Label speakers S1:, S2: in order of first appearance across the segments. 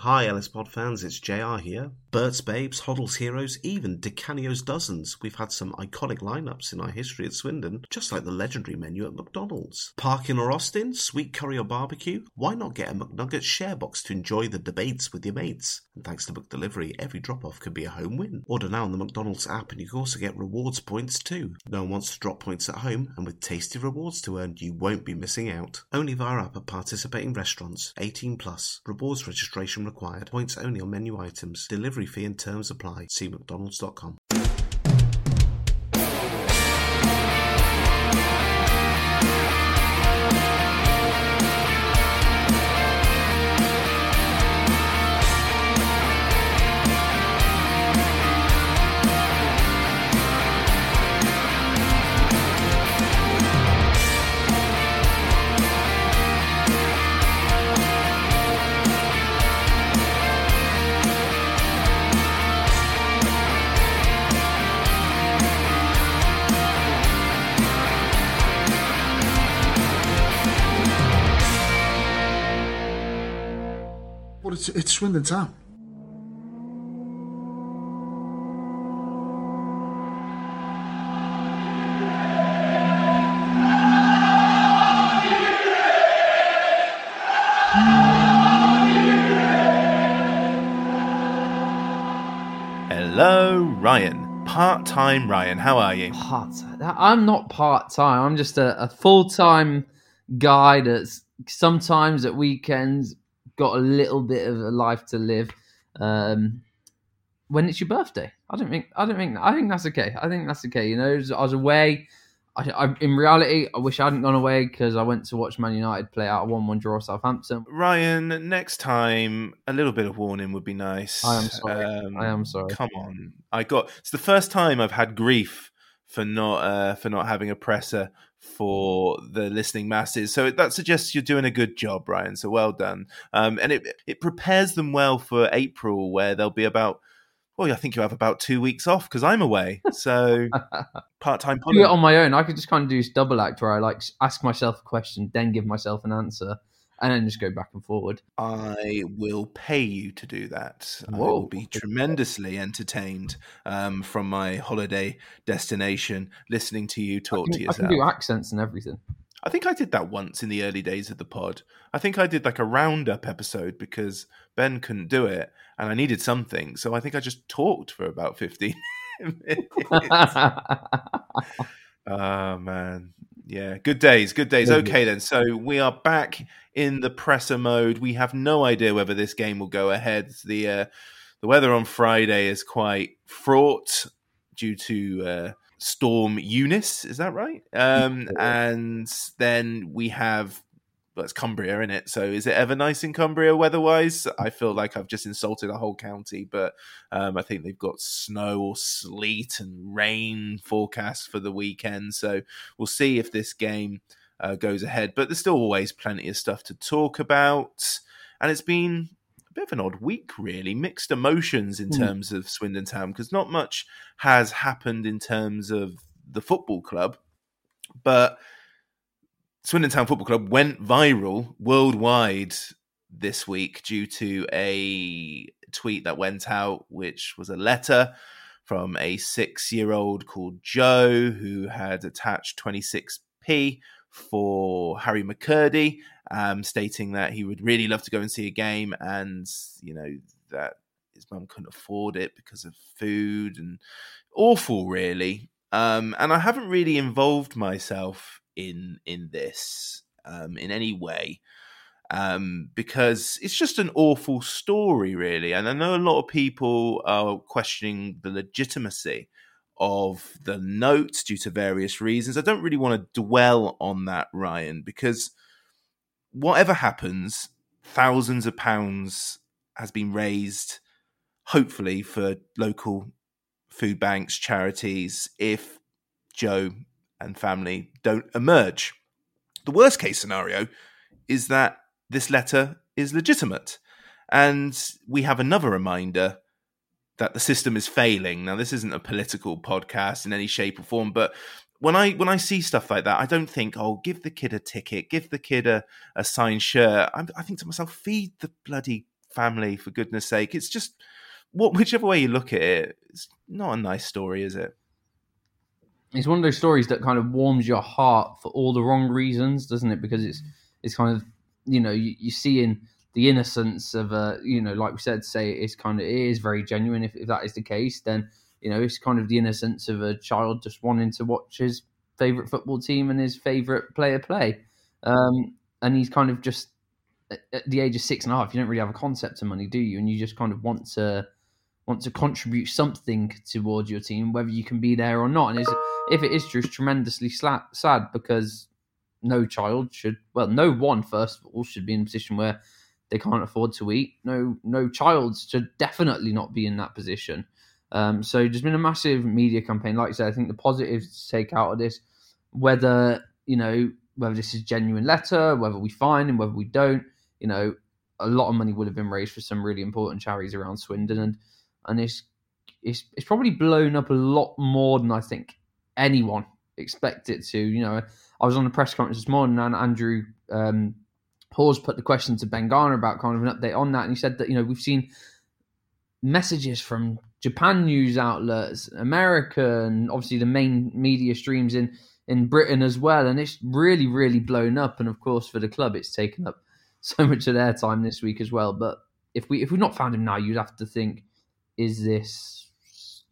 S1: Hi, Ellis Pod fans, it's JR here. Bert's Babes, Hoddle's Heroes, even DiCanio's Dozens. We've had some iconic lineups in our history at Swindon, just like the legendary menu at McDonald's. Parkin or Austin, sweet curry or barbecue? Why not get a McNugget share box to enjoy the debates with your mates? And thanks to McDelivery, every drop off can be a home win. Order now on the McDonald's app and you can also get rewards points too. No one wants to drop points at home, and with tasty rewards to earn, you won't be missing out. Only via app at participating restaurants. 18 plus. Rewards registration required. Points only on menu items. Delivery fee and terms apply. See mcdonalds.com.
S2: it's, it's Swindon Town.
S3: Hello, Ryan. Part time Ryan. How are you?
S4: part I'm not part time. I'm just a, a full time guy that's sometimes at weekends got a little bit of a life to live. Um, when it's your birthday, I don't think I don't think I think that's okay. I think that's okay. You know, I was away. I, I, in reality, I wish I hadn't gone away because I went to watch Man United play out a one-one draw Southampton.
S3: Ryan, next time, a little bit of warning would be nice.
S4: I am sorry. I am sorry.
S3: Come on, I got. It's the first time I've had grief for not uh, for not having a presser for the listening masses. So that suggests you're doing a good job, Ryan. So well done. Um, and it it prepares them well for April, where they'll be about. Well, I think you have about two weeks off because I'm away. So part time.
S4: do it on my own. I could just kind of do this double act where I like ask myself a question, then give myself an answer, and then just go back and forward.
S3: I will pay you to do that. I will be tremendously entertained um, from my holiday destination, listening to you
S4: I
S3: talk
S4: can,
S3: to
S4: I
S3: yourself.
S4: can do accents and everything.
S3: I think I did that once in the early days of the pod. I think I did like a roundup episode because Ben couldn't do it and I needed something. So I think I just talked for about 15 minutes. Oh man, yeah, good days, good days. Okay, then. So we are back in the presser mode. We have no idea whether this game will go ahead. The uh, the weather on Friday is quite fraught due to uh, Storm Eunice. Is that right? Um, and then we have. Well, it's Cumbria in it. So is it ever nice in Cumbria weather-wise? I feel like I've just insulted a whole county, but um, I think they've got snow or sleet and rain forecast for the weekend. So we'll see if this game uh, goes ahead. But there's still always plenty of stuff to talk about. And it's been a bit of an odd week, really. Mixed emotions in
S4: Hmm.
S3: terms of Swindon Town because not much has happened in terms of the football club. But Swindon Town Football Club went viral worldwide this week due to a tweet that went out, which was a letter from a six year old called Joe who had attached 26p for Harry McKirdy, um, stating that he would really love to go and see a game and, you know, that his mum couldn't afford it because of food and awful, really. Um, and I haven't really involved myself in in this um, in any way. um, because it's just an awful story, really. And I know a lot of people are questioning the legitimacy of the note due to various reasons. I don't really want to dwell on that, Ryan, because whatever happens, thousands of pounds has been raised, hopefully, for local food banks, charities, if Joe and family don't emerge. The worst case scenario is that this letter is legitimate. And we have another reminder that the system is failing. Now, this isn't a political podcast in any shape or form, but when I when I see stuff like that, I don't think, "Oh, give the kid a ticket, give the kid a, a signed shirt." I, I think to myself, "Feed the bloody family for goodness sake." It's just what whichever way you look at it, it's not a nice story, is it?
S4: It's one of those stories that kind of warms your heart for all the wrong reasons, doesn't it? Because it's it's kind of you know you, you see in the innocence of a you know like we said say it's kind of it is very genuine. If, if that is the case then you know it's kind of the innocence of a child just wanting to watch his favorite football team and his favorite player play. Um, and he's kind of just at the age of six and a half you don't really have a concept of money do you? And you just kind of want to want to contribute something towards your team whether you can be there or not and if it is just tremendously sad because no child should well no one first of all should be in a position where they can't afford to eat. No, no child should definitely not be in that position. Um, so there's been a massive media campaign. Like I said, I think the positives to take out of this, whether you know whether this is genuine letter, whether we find and whether we don't, you know, a lot of money would have been raised for some really important charities around Swindon, and and it's it's it's probably blown up a lot more than I think anyone expected to. You know, I was on the press conference this morning, and Andrew um, Hawes put the question to Ben Garner about kind of an update on that, and he said that you know we've seen messages from Japan news outlets, America, and obviously the main media streams in in Britain as well, and it's really really blown up. And of course, for the club, it's taken up so much of their time this week as well. But if we if we've not found him now, you'd have to think, is this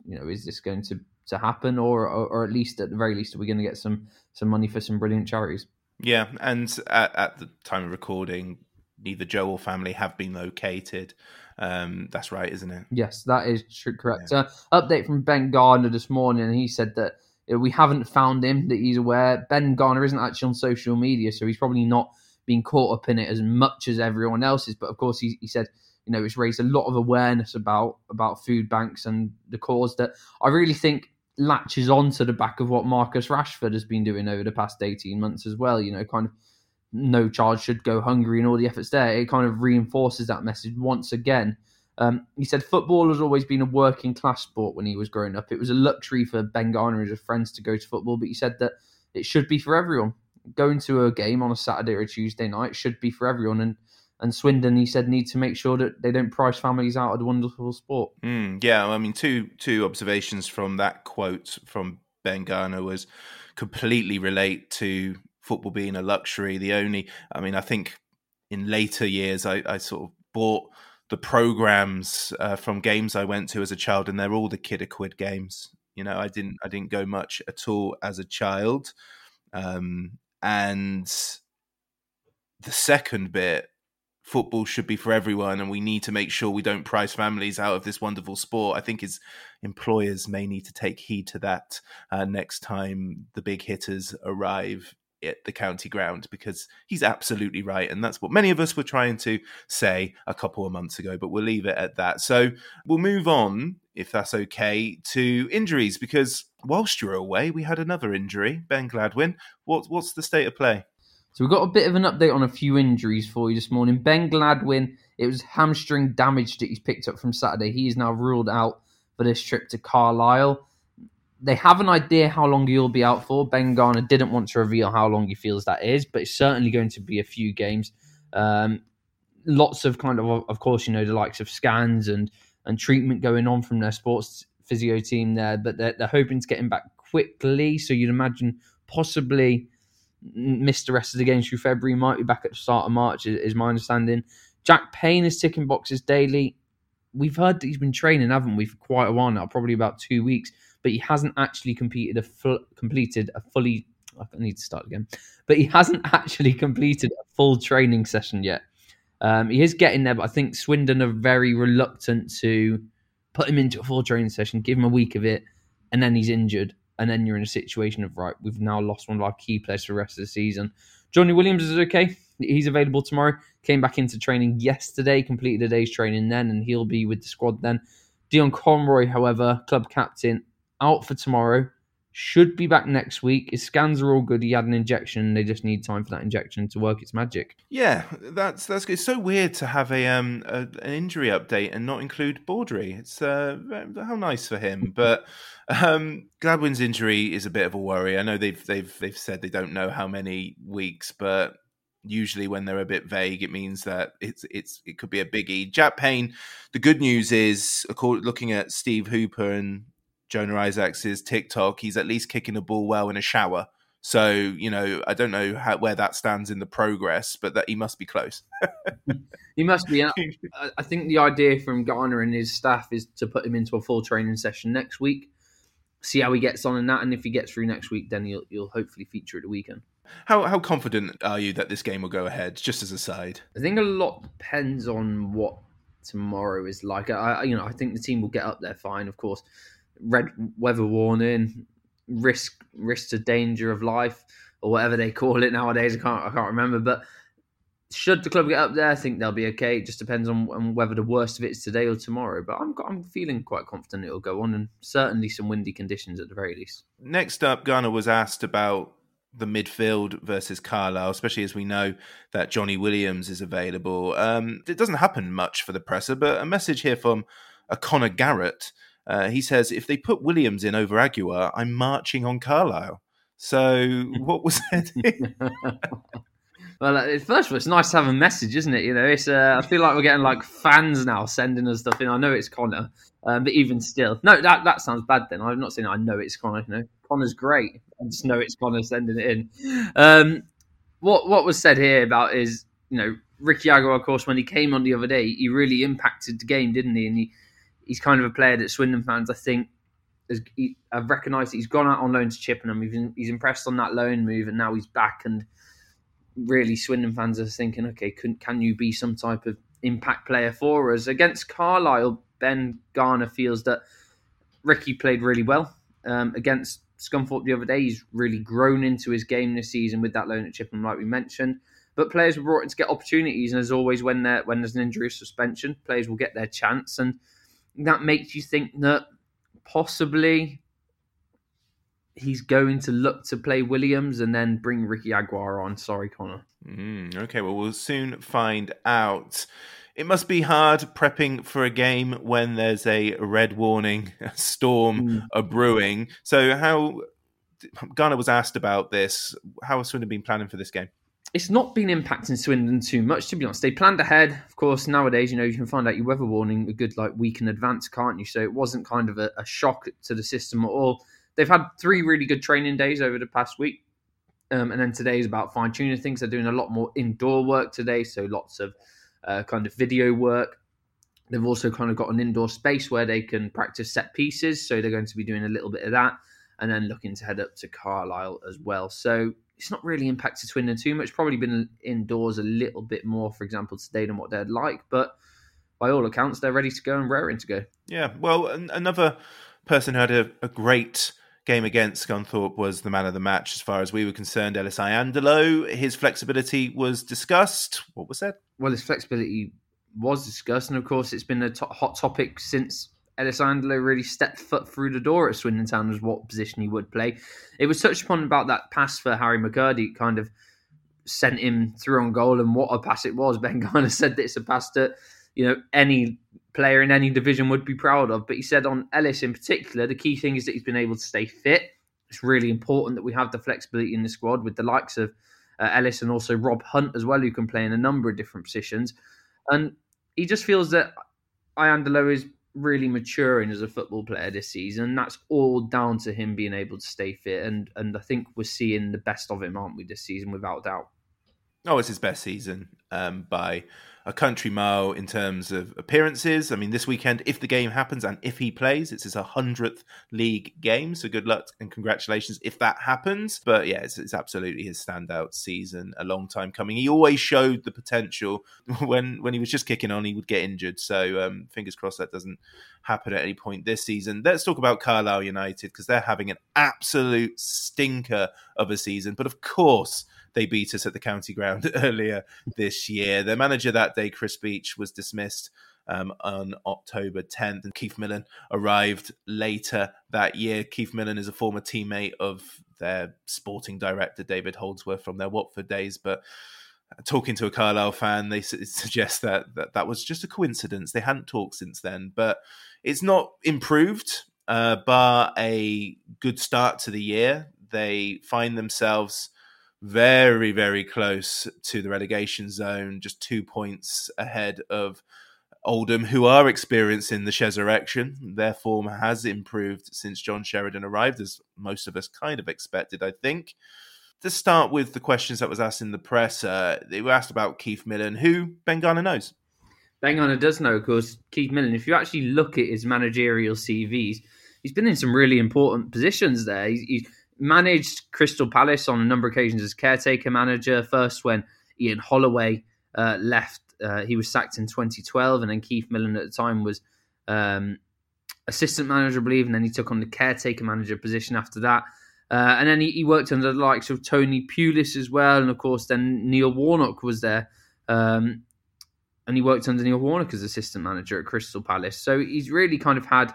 S4: you know is this going to to happen, or or, or at least at the very least, are we going to get some some money for some brilliant charities?
S3: Yeah, and at, at, the time of recording, neither Joe or family have been located. Um, that's right, isn't it?
S4: Yes, that is true, correct. Yeah. Uh, update from Ben Garner this morning, he said that we haven't found him, that he's aware. Ben Garner isn't actually on social media, so he's probably not being caught up in it as much as everyone else is. But of course, he, he said, you know, it's raised a lot of awareness about about food banks and the cause that I really think latches on to the back of what Marcus Rashford has been doing over the past 18 months as well. You know, kind of no child should go hungry and all the efforts there. It kind of reinforces that message once again. Um, he said football has always been a working class sport when he was growing up. It was a luxury for Ben Garner and his friends to go to football, but he said that it should be for everyone. Going to a game on a Saturday or a Tuesday night should be for everyone. And and Swindon, he said, need to make sure that they don't price families out of the wonderful sport.
S3: Mm, yeah, I mean, two two observations from that quote from Ben Garner was completely relate to football being a luxury. The only, I mean, I think in later years, I, I sort of bought the programs uh, from games I went to as a child, and they're all the kid a quid games. You know, I didn't I didn't go much at all as a child, um, and the second bit football should be for everyone and we need to make sure we don't price families out of this wonderful sport. I think his employers may need to take heed to that uh, next time the big hitters arrive at the county ground because he's absolutely right and that's what many of us were trying to say a couple of months ago but we'll leave it at that. So we'll move on if that's okay to injuries because whilst you're away we had another injury. Ben Gladwin what, what's the state of play
S4: so we've got a bit of an update on a few injuries for you this morning. Ben Gladwin, it was hamstring damage that he's picked up from Saturday. He is now ruled out for this trip to Carlisle. They have an idea how long he'll be out for. Ben Garner didn't want to reveal how long he feels that is, but it's certainly going to be a few games. Um, lots of kind of, of course, you know, the likes of scans and and treatment going on from their sports physio team there, but they're, they're hoping to get him back quickly. So you'd imagine possibly missed the rest of the games through February. Might be back at the start of March, is, my understanding. Jack Payne is ticking boxes daily. We've heard that he's been training, haven't we, for quite a while now, probably about two weeks, but he hasn't actually competed a full, completed a fully I need to start again. But he hasn't actually completed a full training session yet. Um, he is getting there, but I think Swindon are very reluctant to put him into a full training session, give him a week of it, and then he's injured. And then you're in a situation of, right, we've now lost one of our key players for the rest of the season. Johnny Williams is okay. He's available tomorrow. Came back into training yesterday, completed a day's training then, and he'll be with the squad then. Dion Conroy, however, club captain, out for tomorrow. Should be back next week. His scans are all good. He had an injection. They just need time for that injection to work its magic.
S3: Yeah, that's that's good. It's so weird to have a um a, an injury update and not include Baudry. It's uh how nice for him. But um Gladwin's injury is a bit of a worry. I know they've they've they've said they don't know how many weeks, but usually when they're a bit vague, it means that it's it's it could be a biggie. Jack Payne. The good news is, according looking at Steve Hooper and Jonah Isaacs' TikTok, he's at least kicking the ball well in a shower. So you know, I don't know how, where that stands in the progress, but that he must be close.
S4: he must be. I think the idea from Garner and his staff is to put him into a full training session next week, see how he gets on in that, and if he gets through next week, then you'll you'll hopefully feature at the weekend.
S3: How how confident are you that this game will go ahead? Just as a side,
S4: I think a lot depends on what tomorrow is like. I you know I think the team will get up there fine, of course red weather warning, risk risk to danger of life, or whatever they call it nowadays. I can't I can't remember, but should the club get up there, I think they'll be okay. It just depends on, on, whether the worst of it is today or tomorrow. But I'm I'm feeling quite confident it'll go on, and certainly some windy conditions at the very least.
S3: Next up, Garner was asked about the midfield versus Carlisle, especially as we know that Johnny Williams is available. Um, it doesn't happen much for the presser, but a message here from a Connor Garrett uh, he says, if they put Williams in over Aguiar, I'm marching on Carlisle. So what was that?
S4: well, first of all, it's nice to have a message, isn't it? You know, it's. Uh, I feel like we're getting like fans now sending us stuff in. I know it's Connor, um, but even still, no, that that sounds bad. Then I'm not saying I know it's Connor. You know, Connor's great. I just know it's Connor sending it in. Um, what what was said here about is you know Ricky Aguiar, of course, when he came on the other day, he really impacted the game, didn't he? And he he's kind of a player that Swindon fans, I think, has, he, have recognised that he's gone out on loan to Chippenham. He's, he's impressed on that loan move, and now he's back. And really, Swindon fans are thinking, okay, can, can you be some type of impact player for us against Carlisle? Ben Garner feels that Ricky played really well um, against Scunthorpe the other day. He's really grown into his game this season with that loan at Chippenham, like we mentioned. But players were brought in to get opportunities, and as always, when when there's an injury or suspension, players will get their chance. And that makes you think that possibly he's going to look to play Williams and then bring Ricky Aguiar on. Sorry, Connor.
S3: Mm, okay, well, we'll soon find out. It must be hard prepping for a game when there's a red warning, a storm, mm. a brewing. So, how Garner was asked about this. How has Swindon been planning for this game?
S4: It's not been impacting Swindon too much, to be honest. They planned ahead. Of course, nowadays, you know, you can find out your weather warning a good like week in advance, can't you? So it wasn't kind of a, a shock to the system at all. They've had three really good training days over the past week. Um, and then today is about fine tuning things. They're doing a lot more indoor work today, so lots of uh, kind of video work. They've also kind of got an indoor space where they can practice set pieces, so they're going to be doing a little bit of that, and then looking to head up to Carlisle as well. So it's not really impacted Swindon too much. Probably been indoors a little bit more, for example, today than what they'd like. But by all accounts, they're ready to go and raring to go.
S3: Yeah. Well, another person who had a, a great game against Scunthorpe was the man of the match as far as we were concerned. Ellis Iandolo, his flexibility was discussed. What was said?
S4: Well, his flexibility was discussed, and of course, it's been a to- hot topic since Alessandro really stepped foot through the door at Swindon Town was what position he would play. It was touched upon about that pass for Harry McKirdy, kind of sent him through on goal, and what a pass it was. Ben of said that it's a pass that you know any player in any division would be proud of. But he said on Ellis in particular, the key thing is that he's been able to stay fit. It's really important that we have the flexibility in the squad with the likes of uh, Ellis and also Rob Hunt as well, who can play in a number of different positions. And he just feels that Iandolo is really maturing as a football player this season. That's all down to him being able to stay fit, and and I think we're seeing the best of him, aren't we, this season, without doubt.
S3: Oh, it's his best season um, by a country mile in terms of appearances. I mean, this weekend, if the game happens and if he plays, it's his 100th league game. So good luck and congratulations if that happens. But yeah, it's, it's absolutely his standout season, a long time coming. He always showed the potential when, when he was just kicking on, he would get injured. So um, fingers crossed that doesn't happen at any point this season. Let's talk about Carlisle United because they're having an absolute stinker of a season. But of course, they beat us at the county ground earlier this year. Their manager that day, Chris Beech, was dismissed um, on October 10th, and Keith Millen arrived later that year. Keith Millen is a former teammate of their sporting director, David Holdsworth, from their Watford days, but talking to a Carlisle fan, they suggest that, that that was just a coincidence. They hadn't talked since then, but it's not improved, uh, bar a good start to the year. They find themselves very, very close to the relegation zone, just two points ahead of Oldham, who are experiencing the Cheserection. Their form has improved since John Sheridan arrived, as most of us kind of expected, I think. To start with the questions that was asked in the press, uh, they were asked about Keith Millen, who Ben Garner knows.
S4: Ben Garner does know, of course, Keith Millen. If you actually look at his managerial CVs, he's been in some really important positions there. He's, he's managed Crystal Palace on a number of occasions as caretaker manager. First, when Ian Holloway uh, left, uh, he was sacked in 2012, and then Keith Millen at the time was um, assistant manager, I believe, and then he took on the caretaker manager position after that. Uh, and then he, he, worked under the likes of Tony Pulis as well, and of course, then Neil Warnock was there. Um, and he worked under Neil Warnock as assistant manager at Crystal Palace. So he's really kind of had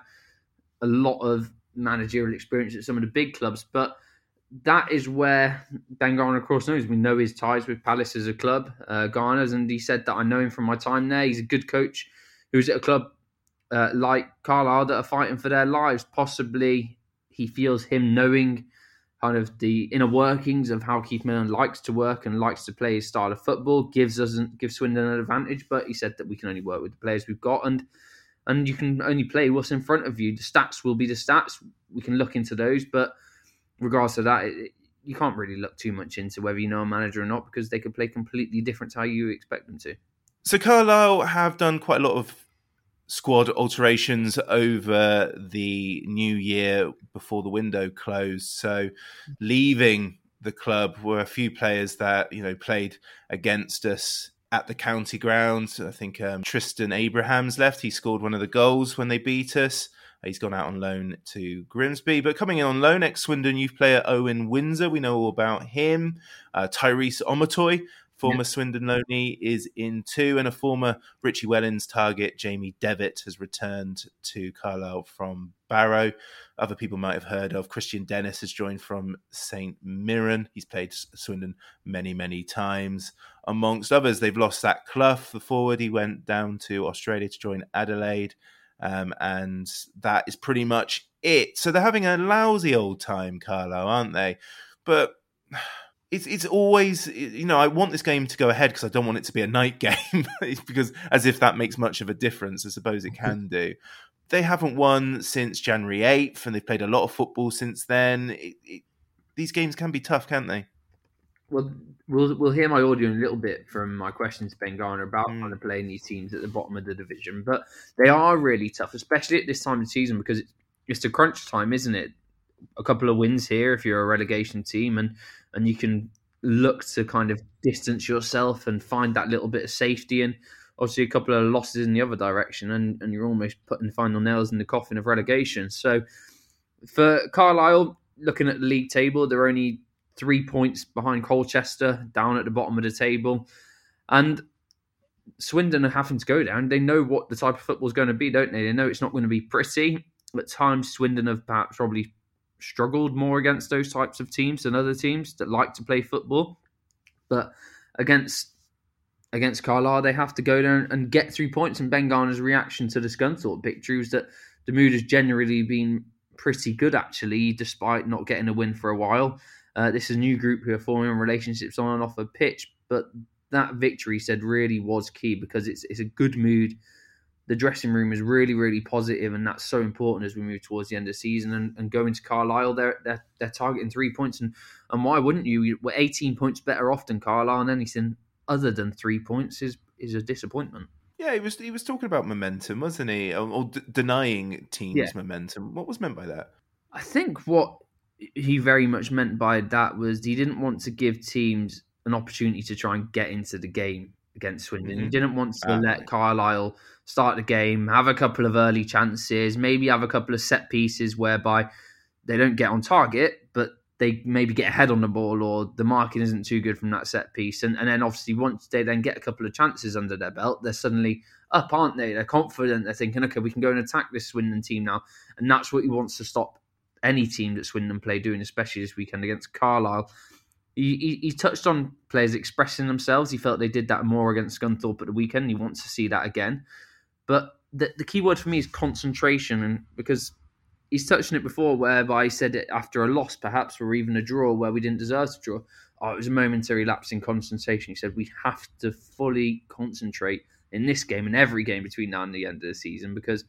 S4: a lot of managerial experience at some of the big clubs, but that is where Ben Garner, of course, knows. We know his ties with Palace as a club, uh, Garner's, and he said that I know him from my time there. He's a good coach who's at a club uh, like Carlisle that are fighting for their lives. Possibly he feels him knowing kind of the inner workings of how Keith Millen likes to work and likes to play his style of football gives us gives Swindon an advantage. But he said that we can only work with the players we've got, and and you can only play what's in front of you. The stats will be the stats. We can look into those, but regardless of that, it, you can't really look too much into whether you know a manager or not because they could play completely different to how you expect them to.
S3: So Carlisle have done quite a lot of squad alterations over the new year before the window closed. So leaving the club were a few players that you know played against us at the county grounds. I think um, Tristan Abrahams left. He scored one of the goals when they beat us. He's gone out on loan to Grimsby. But coming in on loan, ex Swindon youth player Owen Windsor. We know all about him. Uh, Tyrese Omotoye, former Swindon Loney is in two, And a former Richie Wellens target, Jamie Devitt, has returned to Carlisle from Barrow. Other people might have heard of Kristian Dennis has joined from St Mirren. He's played Swindon many, many times amongst others. They've lost Zach Clough, the forward. He went down to Australia to join Adelaide. Um, and that is pretty much it. So they're having a lousy old time, Carlo, aren't they? But it's it's always you know I want this game to go ahead because I don't want it to be a night game because as if that makes much of a difference. I suppose it can do. They haven't won since January eighth, and they've played a lot of football since then. It, it, these games can be tough, can't they?
S4: Well, we'll we'll hear my audio in a little bit from my questions to Ben Garner about mm. kind of playing these teams at the bottom of the division, but they are really tough, especially at this time of the season because it's it's a crunch time, isn't it? A couple of wins here if you're a relegation team, and and you can look to kind of distance yourself and find that little bit of safety, and obviously a couple of losses in the other direction, and and you're almost putting the final nails in the coffin of relegation. So for Carlisle, looking at the league table, they're only three points behind Colchester, down at the bottom of the table. And Swindon are having to go down. They know what the type of football is going to be, don't they? They know it's not going to be pretty. At times, Swindon have perhaps probably struggled more against those types of teams than other teams that like to play football. But against against Carlisle, they have to go down and get three points. And Ben Garner's reaction to the Scunthorpe victory was that the mood has generally been pretty good, actually, despite not getting a win for a while. Uh, this is a new group who are forming relationships on and off a pitch, but that victory said really was key because it's it's a good mood. The dressing room is really really positive, and that's so important as we move towards the end of the season and, and going to Carlisle. They're, they're they're targeting three points, and and why wouldn't you? We're 18 points better off than Carlisle, and anything other than three points is is a disappointment.
S3: Yeah, he was he was talking about momentum, wasn't he? Or, or d- denying teams
S4: Yeah.
S3: momentum. What was meant by that?
S4: I think what he very much meant by that was he didn't want to give teams an opportunity to try and get into the game against Swindon. He
S3: Mhm.
S4: didn't want to
S3: Ah.
S4: let Carlisle start the game, have a couple of early chances, maybe have a couple of set pieces whereby they don't get on target, but they maybe get ahead on the ball or the marking isn't too good from that set piece. And, and then obviously once they then get a couple of chances under their belt, they're suddenly up, aren't they? They're confident. They're thinking, okay, we can go and attack this Swindon team now. And that's what he wants to stop any team that Swindon play doing, especially this weekend against Carlisle. He, he, he touched on players expressing themselves. He felt they did that more against Scunthorpe at the weekend. He wants to see that again. But the, the key word for me is concentration, and because he's touched on it before, whereby he said it after a loss, perhaps, or even a draw where we didn't deserve to draw. Oh, it was a momentary lapse in concentration. He said we have to fully concentrate in this game and every game between now and the end of the season because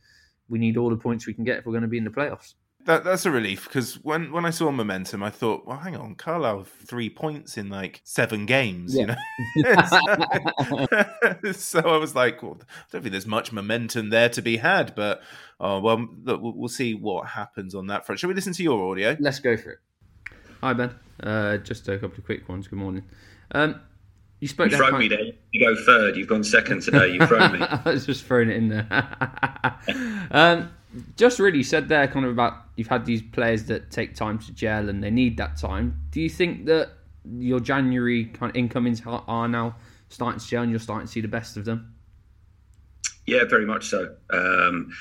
S4: we need all the points we can get if we're going to be in the playoffs.
S3: That that's a relief because when, when I saw momentum, I thought, well, hang on, Carlisle have three points in like seven games, you know. so I was like, well, I don't think there's much momentum there to be had, but oh well, look, we'll, we'll see what happens on that front. Shall we listen to your audio?
S4: Let's go for it. Hi Ben, uh, just a couple of quick ones. Good morning. Um, you spoke.
S2: You
S4: there
S2: thrown me there. You go third. You've gone second today. You've thrown me.
S4: I was just throwing it in there. um, just really said there kind of about you've had these players that take time to gel and they need that time. Do you think that your January kind of incomings are- now starting to gel and you're starting to see the best of them?
S2: Yeah, very much so. Um,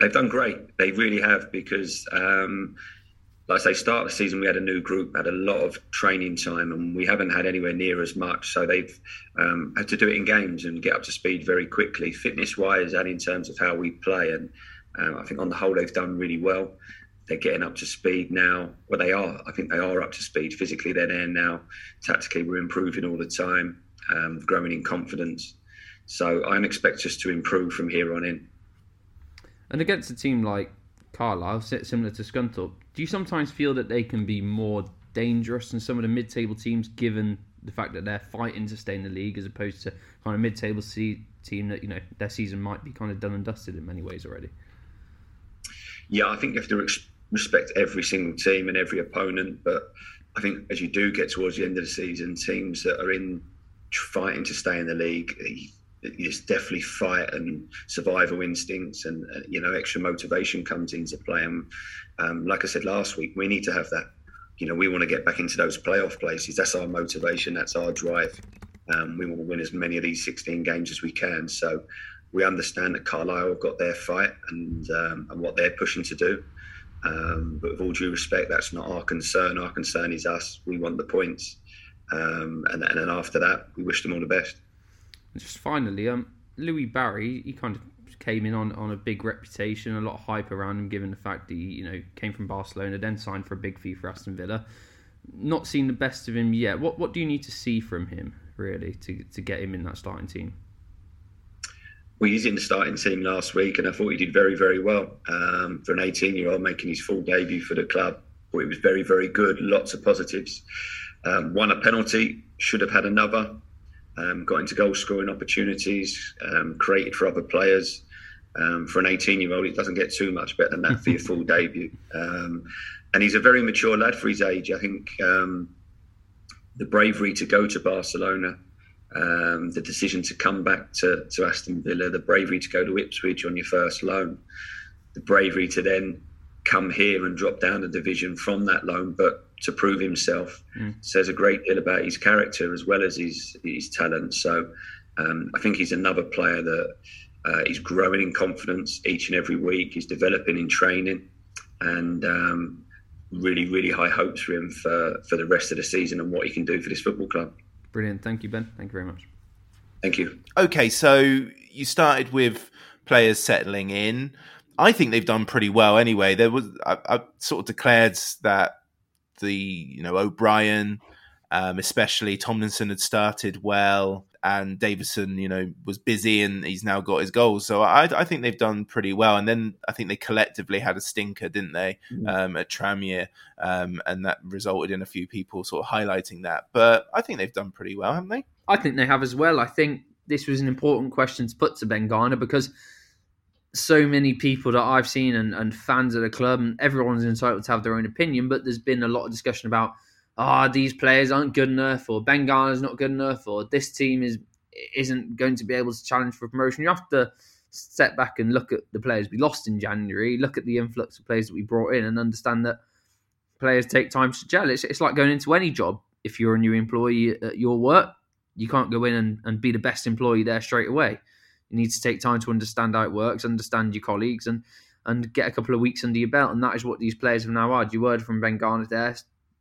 S2: they've done great. They really have because, um, like I say, start of the season we had a new group, had a lot of training time, and we haven't had anywhere near as much. So they've um, had to do it in games and get up to speed very quickly, fitness wise, and in terms of how we play. And um, I think on the whole they've done really well. They're getting up to speed now. Well, they are. I think they are up to speed physically. They're there now. Tactically, we're improving all the time, um, growing in confidence. So I'm expect us to improve from here on in.
S4: And against a team like Carlisle, similar to Scunthorpe, do you sometimes feel that they can be more dangerous than some of the mid-table teams, given the fact that they're fighting to stay in the league, as opposed to kind of mid-table se- team that you know their season might be kind of done and dusted in many ways already?
S2: Yeah, I think you have to respect every single team and every opponent. But I think as you do get towards the end of the season, teams that are in fighting to stay in the league, it's definitely fight and survival instincts, and uh, you know extra motivation comes into play. And um, like I said last week, we need to have that. You know, we want to get back into those playoff places. That's our motivation. That's our drive. Um, we want to win as many of these 16 games as we can. So we understand that Carlisle have got their fight and um, and what they're pushing to do. Um, but with all due respect, that's not our concern. Our concern is us. We want the points, um, and, and then after that, we wish them all the best.
S4: Just finally, um, Louie Barry, he kind of came in on, on a big reputation, a lot of hype around him, given the fact that he, you know, came from Barcelona, then signed for a big fee for Aston Villa. Not seen the best of him yet. What what do you need to see from him really to to get him in that starting team?
S2: Well, he's in the starting team last week, and I thought he did very, very well um, for an 18-year-old making his full debut for the club. Thought he was very, very good. Lots of positives. Um, won a penalty, should have had another. Um, got into goal scoring opportunities, um, created for other players. Um, for an 18-year-old, it doesn't get too much better than that for your full debut. Um, and he's a very mature lad for his age. I think um, the bravery to go to Barcelona um, the decision to come back to, to Aston Villa, the bravery to go to Ipswich on your first loan, the bravery to then come here and drop down a division from that loan, but to prove himself says a great deal about his character as well as his his talent. So um, I think he's another player that uh, is growing in confidence each and every week. He's developing in training, and um, really, really high hopes for him for, for the rest of the season and what he can do for this football club.
S4: Brilliant. Thank you, Ben. Thank you very much.
S2: Thank you.
S3: Okay, so you started with players settling in. I think they've done pretty well anyway. There was I, I sort of declared that the you know O'Brien, um, especially Tomlinson had started well, and Davison you know was busy, and he's now got his goals. So I, I think they've done pretty well. And then I think they collectively had a stinker, didn't they, um, at Tranmere, um, and that resulted in a few people sort of highlighting that. But I think they've done pretty well, haven't they?
S4: I think they have as well. I think this was an important question to put to Ben Garner because so many people that I've seen and, and fans of the club, and everyone's entitled to have their own opinion, but there's been a lot of discussion about, ah, oh, these players aren't good enough, or Ben Garner's not good enough, or this team is isn't going to be able to challenge for promotion. You have to step back and look at the players we lost in January, look at the influx of players that we brought in, and understand that players take time to gel. It's, it's like going into any job. If you're a new employee at your work, you can't go in and, and be the best employee there straight away. You need to take time to understand how it works, understand your colleagues, and and get a couple of weeks under your belt. And that is what these players have now had. You heard from Ben Garner there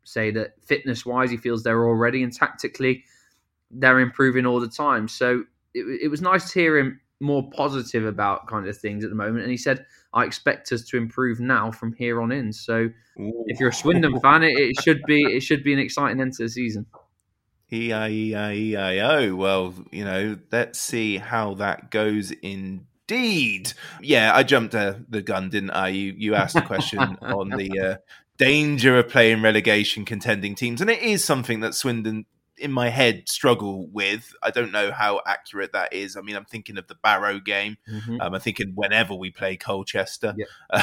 S4: say that fitness wise, he feels they're already, and tactically, they're improving all the time. So it, it was nice to hear him more positive about kind of things at the moment. And he said, I expect us to improve now from here on in. So Ooh. if you're a Swindon fan, it, it, should be it should be an exciting end to the season.
S3: E-I-E-I-E-I-O. Well, you know, let's see how that goes indeed. Yeah, I jumped uh, the gun, didn't I? You you asked a question on the uh, danger of playing relegation contending teams, and it is something that Swindon in my head struggle with. I don't know how accurate that is. I mean, I'm thinking of the Barrow game. Mm-hmm. Um, I'm thinking whenever we play Colchester,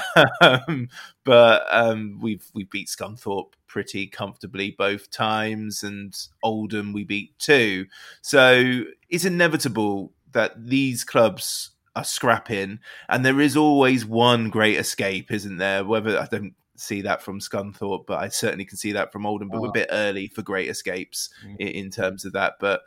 S3: um, but um, we've we beat Scunthorpe pretty comfortably both times, and Oldham we beat too. So it's inevitable that these clubs are scrapping, and there is always one great escape, isn't there? Whether I don't see that from Scunthorpe, but I certainly can see that from Oldham. But oh. we're a oh. bit early for great escapes mm. in, in, terms of that. But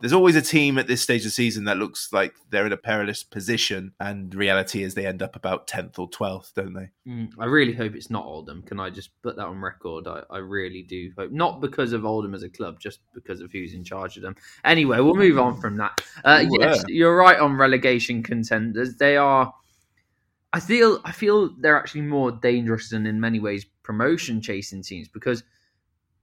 S3: there's always a team at this stage of the season that looks like they're in a perilous position, and reality is they end up about tenth or twelfth, don't they?
S4: Mm, I really hope it's not Oldham. Can I just put that on record? I, I, really do hope not because of Oldham as a club, just because of who's in charge of them. Anyway, we'll move on from that. Uh, yes, you're right on relegation contenders. They are I feel I feel they're actually more dangerous than in many ways promotion chasing teams because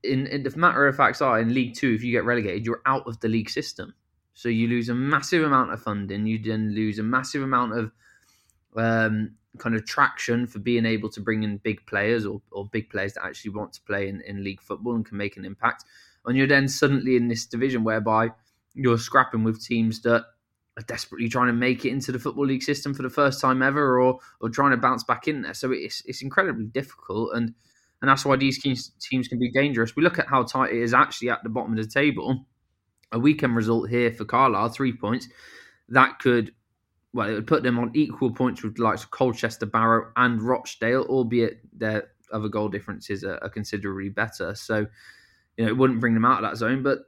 S4: in, in the matter of facts are in League Two, if you get relegated, you're out of the league system. So you lose a massive amount of funding. You then lose a massive amount of um, kind of traction for being able to bring in big players or, or big players that actually want to play in, in league football and can make an impact. And you're then suddenly in this division whereby you're scrapping with teams that are desperately trying to make it into the football league system for the first time ever, or or trying to bounce back in there. So it's it's incredibly difficult, and and that's why these teams can be dangerous. We look at how tight it is actually at the bottom of the table. A weekend result here for Carlisle, three points, that could well, it would put them on equal points with likes of Colchester, Barrow, and Rochdale, albeit their other goal differences are, are considerably better. So, you know, it wouldn't bring them out of that zone, but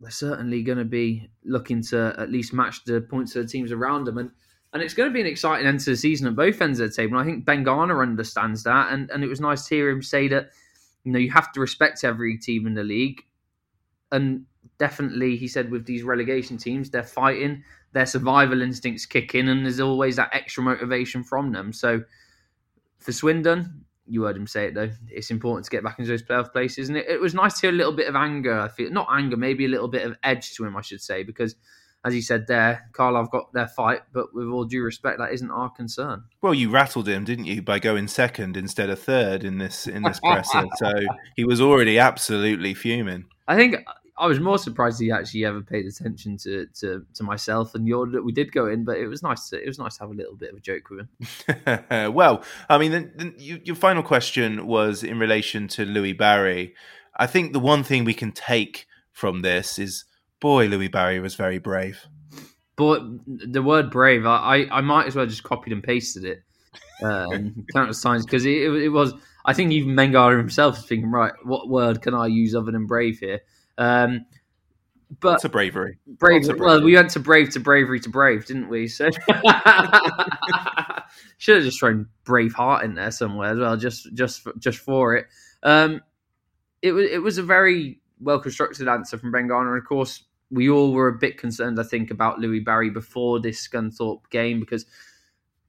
S4: they're certainly going to be looking to at least match the points of the teams around them. And and it's going to be an exciting end to the season at both ends of the table. And I think Ben Garner understands that. And, and it was nice to hear him say that, you know, you have to respect every team in the league. And definitely, he said, with these relegation teams, they're fighting, their survival instincts kick in, and there's always that extra motivation from them. So for Swindon, you heard him say it though. It's important to get back into those playoff places, and it, it, was nice to hear a little bit of anger. I feel not anger, maybe a little bit of edge to him, I should say, because as he said there, Carl, I've got their fight, but with all due respect, that isn't our concern.
S3: Well, you rattled him, didn't you, by going second instead of third in this in this presser? so he was already absolutely fuming.
S4: I think I was more surprised he actually ever paid attention to to, to myself and your that we did go in, but it was nice to it was nice to have a little bit of a joke with
S3: him. well, I mean, the, the, you, your final question was in relation to Louie Barry. I think the one thing we can take from this is, boy, Louie Barry was very brave.
S4: But the word brave, I, I, I might as well just copied and pasted it. Um, counter signs because it, it, it, was. I think even Mengar himself is thinking, right, what word can I use other than brave here? Um, but
S3: to bravery.
S4: Brave. to Well, we went to brave to bravery to brave, didn't we? So should have just thrown brave heart in there somewhere as well, just just just for it. Um, it was it was a very well constructed answer from Ben Garner. And of course, we all were a bit concerned, I think, about Louie Barry before this Scunthorpe game because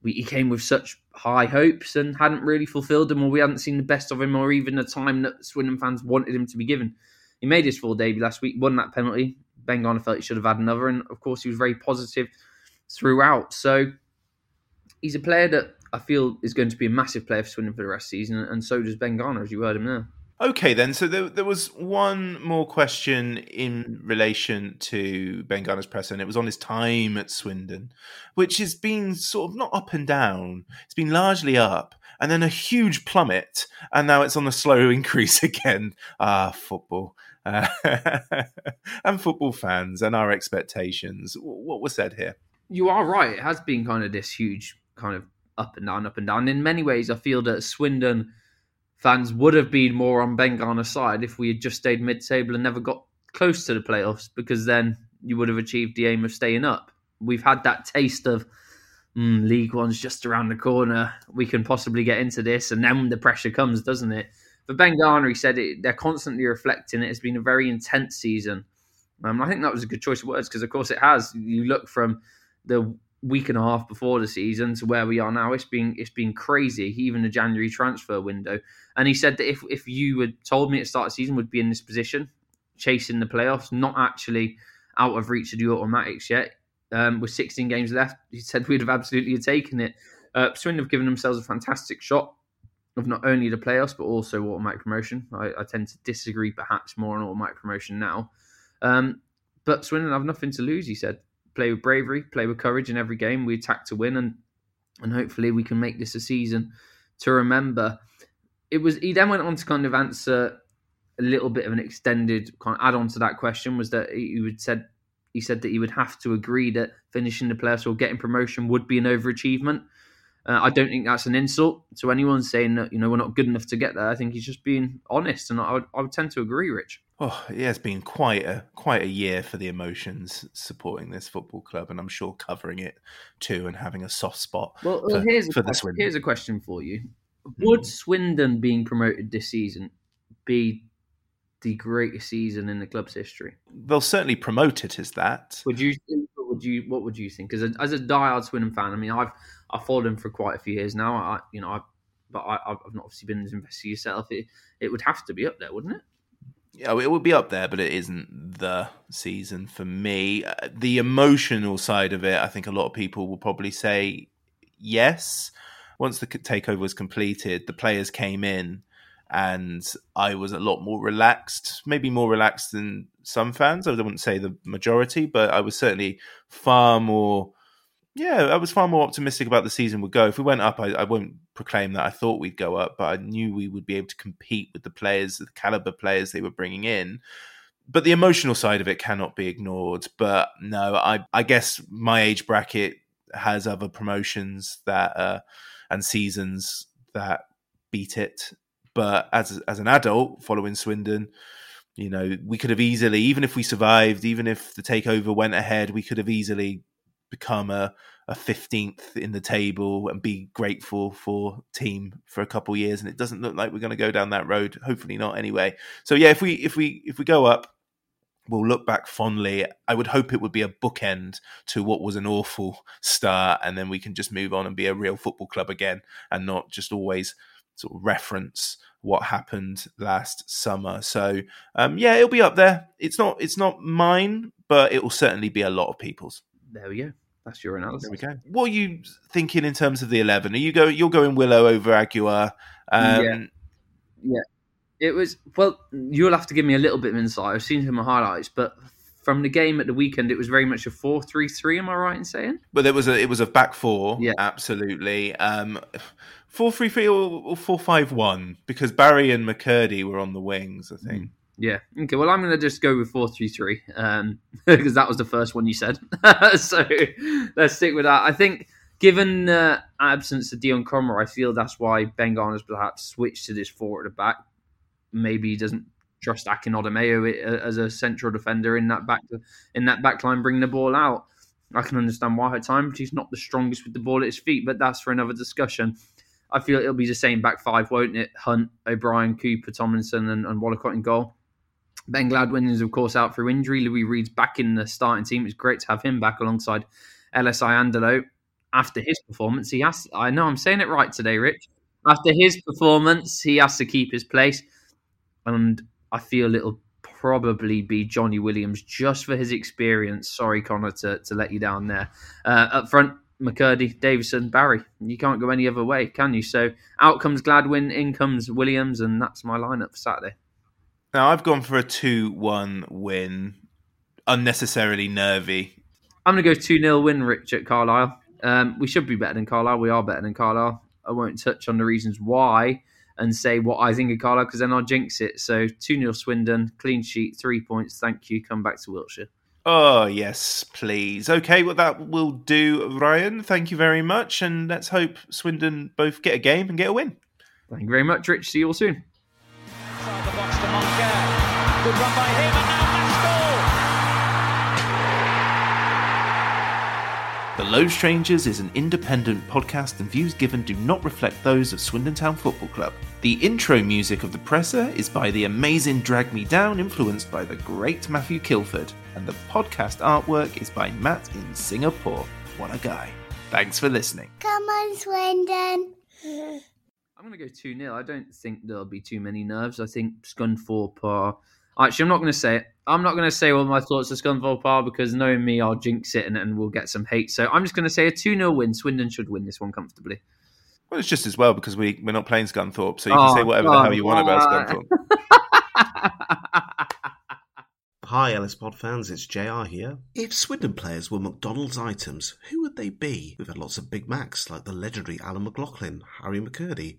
S4: we, he came with such high hopes and hadn't really fulfilled them, or we hadn't seen the best of him, or even the time that Swindon fans wanted him to be given. He made his full debut last week, won that penalty. Ben Garner felt he should have had another, and of course, he was very positive throughout. So he's a player that I feel is going to be a massive player for Swindon for the rest of the season, and so does Ben Garner, as you heard him there.
S3: Okay, then. So there, there was one more question in relation to Ben Garner's presser, and it was on his time at Swindon, which has been sort of not up and down. It's been largely up, and then a huge plummet, and now it's on a slow increase again. Ah, football. Uh, and football fans and our expectations. What was said here?
S4: You are right. It has been kind of this huge kind of up and down, up and down. In many ways, I feel that Swindon fans would have been more on Ben Garner's side if we had just stayed mid-table and never got close to the playoffs, because then you would have achieved the aim of staying up. We've had that taste of mm, League One's just around the corner. We can possibly get into this, and then the pressure comes, doesn't it? But Ben Garner, he said it, they're constantly reflecting. It has been a very intense season. Um, I think that was a good choice of words because, of course, it has. You look from the week and a half before the season to where we are now. It's been it's been crazy, even the January transfer window. And he said that if if you had told me at the start of the season would be in this position, chasing the playoffs, not actually out of reach of the automatics yet, um, with 16 games left, he said we'd have absolutely taken it. Uh, Swindon have given themselves a fantastic shot of not only the playoffs but also automatic promotion. I, I tend to disagree perhaps more on automatic promotion now. Um, but Swindon have nothing to lose, he said play with bravery, play with courage in every game. We attack to win, and and hopefully we can make this a season to remember. It was. He then went on to kind of answer a little bit of an extended kind of add on to that question. Was that he would said he said that he would have to agree that finishing the playoffs or getting promotion would be an overachievement. Uh, I don't think that's an insult to anyone saying that you know we're not good enough to get there. I think he's just being honest, and I would, I would tend to agree, Rich.
S3: Oh, yeah, it's been quite a quite a year for the emotions supporting this football club, and I'm sure covering it too, and having a soft spot.
S4: Well, for, here's, for a question, here's a question for you: Would mm. Swindon being promoted this season be the greatest season in the club's history?
S3: They'll certainly promote it as that.
S4: Would you? Would you? What would you think? As a as a diehard Swindon fan, I mean, I've I've followed him for quite a few years now. I you know, I, but I, have not obviously been as invested yourself. It it would have to be up there, wouldn't it?
S3: Yeah, it would be up there, but it isn't the season for me. Uh, the emotional side of it, I think a lot of people will probably say yes. Once the takeover was completed, the players came in, and I was a lot more relaxed, maybe more relaxed than some fans. I wouldn't say the majority, but I was certainly far more yeah, I was far more optimistic about the season would go. If we went up, I, I, won't proclaim that I thought we'd go up, but I knew we would be able to compete with the players, the caliber players they were bringing in. But the emotional side of it cannot be ignored. But no, I, I guess my age bracket has other promotions that uh, and seasons that beat it. But as as an adult following Swindon, you know, we could have easily, even if we survived, even if the takeover went ahead, we could have easily become a, a 15th in the table and be grateful for team for a couple years. And it doesn't look like we're going to go down that road hopefully not anyway. So yeah if we if we if we go up we'll look back fondly. I would hope it would be a bookend to what was an awful start and then we can just move on and be a real football club again and not just always sort of reference what happened last summer so um, yeah it'll be up there it's not it's not mine but it will certainly be a lot of people's
S4: there we go. That's your analysis.
S3: There we go. What are you thinking in terms of the eleven? Are you go? You're going Willow over Aguiar. Um,
S4: yeah. Yeah. It was well. You'll have to give me a little bit of insight. I've seen some highlights, but from the game at the weekend, it was very much a four-three-three. Am I right in saying?
S3: But it was a it was a back four. Yeah, absolutely. Um, four three three or four five one because Barry and McKirdy were on the wings. I think. Mm.
S4: Yeah. Okay. Well, I'm going to just go with four three three um, because that was the first one you said. so let's stick with that. I think, given the absence of Dion Conroy, I feel that's why Ben Garner's perhaps switched to this four at the back. Maybe he doesn't trust Akin Odimayo as a central defender in that back in that back line, bringing the ball out. I can understand why at times he's not the strongest with the ball at his feet, but that's for another discussion. I feel it'll be the same back five, won't it? Hunt, O'Brien, Cooper, Tomlinson, and, and Wollacott in goal. Ben Gladwin is, of course, out through injury. Louis Reed's back in the starting team. It's great to have him back alongside Ellis Iandolo. After his performance, he has. I know I'm saying it right today, Rich. After his performance, he has to keep his place, and I feel it'll probably be Johnny Williams just for his experience. Sorry, Connor, to, to let you down there. Uh, up front, McKirdy, Davison, Barry. You can't go any other way, can you? So out comes Gladwin, in comes Williams, and that's my lineup for Saturday.
S3: Now I've gone for a two-one win. Unnecessarily nervy.
S4: I'm going to go 2 0 win, Rich, at Carlisle. Um, we should be better than Carlisle. We are better than Carlisle. I won't touch on the reasons why and say what I think of Carlisle because then I'll jinx it. So 2 0 Swindon, clean sheet, three points. Thank you. Come back to Wiltshire.
S3: Oh, yes, please. Okay, well, that will do, Ryan. Thank you very much. And let's hope Swindon both get a game and get a win.
S4: Thank you very much, Rich. See you all soon.
S3: Low Strangers is an independent podcast, and views given do not reflect those of Swindon Town Football Club. The intro music of The Presser is by the amazing Drag Me Down, influenced by the great Matthew Kilford, and the podcast artwork is by Matt in Singapore. What a guy. Thanks for listening.
S5: Come on, Swindon.
S4: I'm going to go 2 0. I don't think there'll be too many nerves. I think Scunthorpe are. Actually, I'm not going to say it. I'm not going to say all my thoughts of Scunthorpe are because knowing me, I'll jinx it and, and we'll get some hate. So I'm just going to say a 2 0 win. Swindon should win this one comfortably.
S3: Well, it's just as well because we, we're not playing Scunthorpe, so you can
S4: Oh,
S3: say whatever the hell you want about
S4: why?
S3: Scunthorpe.
S1: Hi, Ellis Pod fans, it's JR here. If Swindon players were McDonald's items, who would they be? We've had lots of Big Macs like the legendary Alan McLoughlin, Harry McKirdy,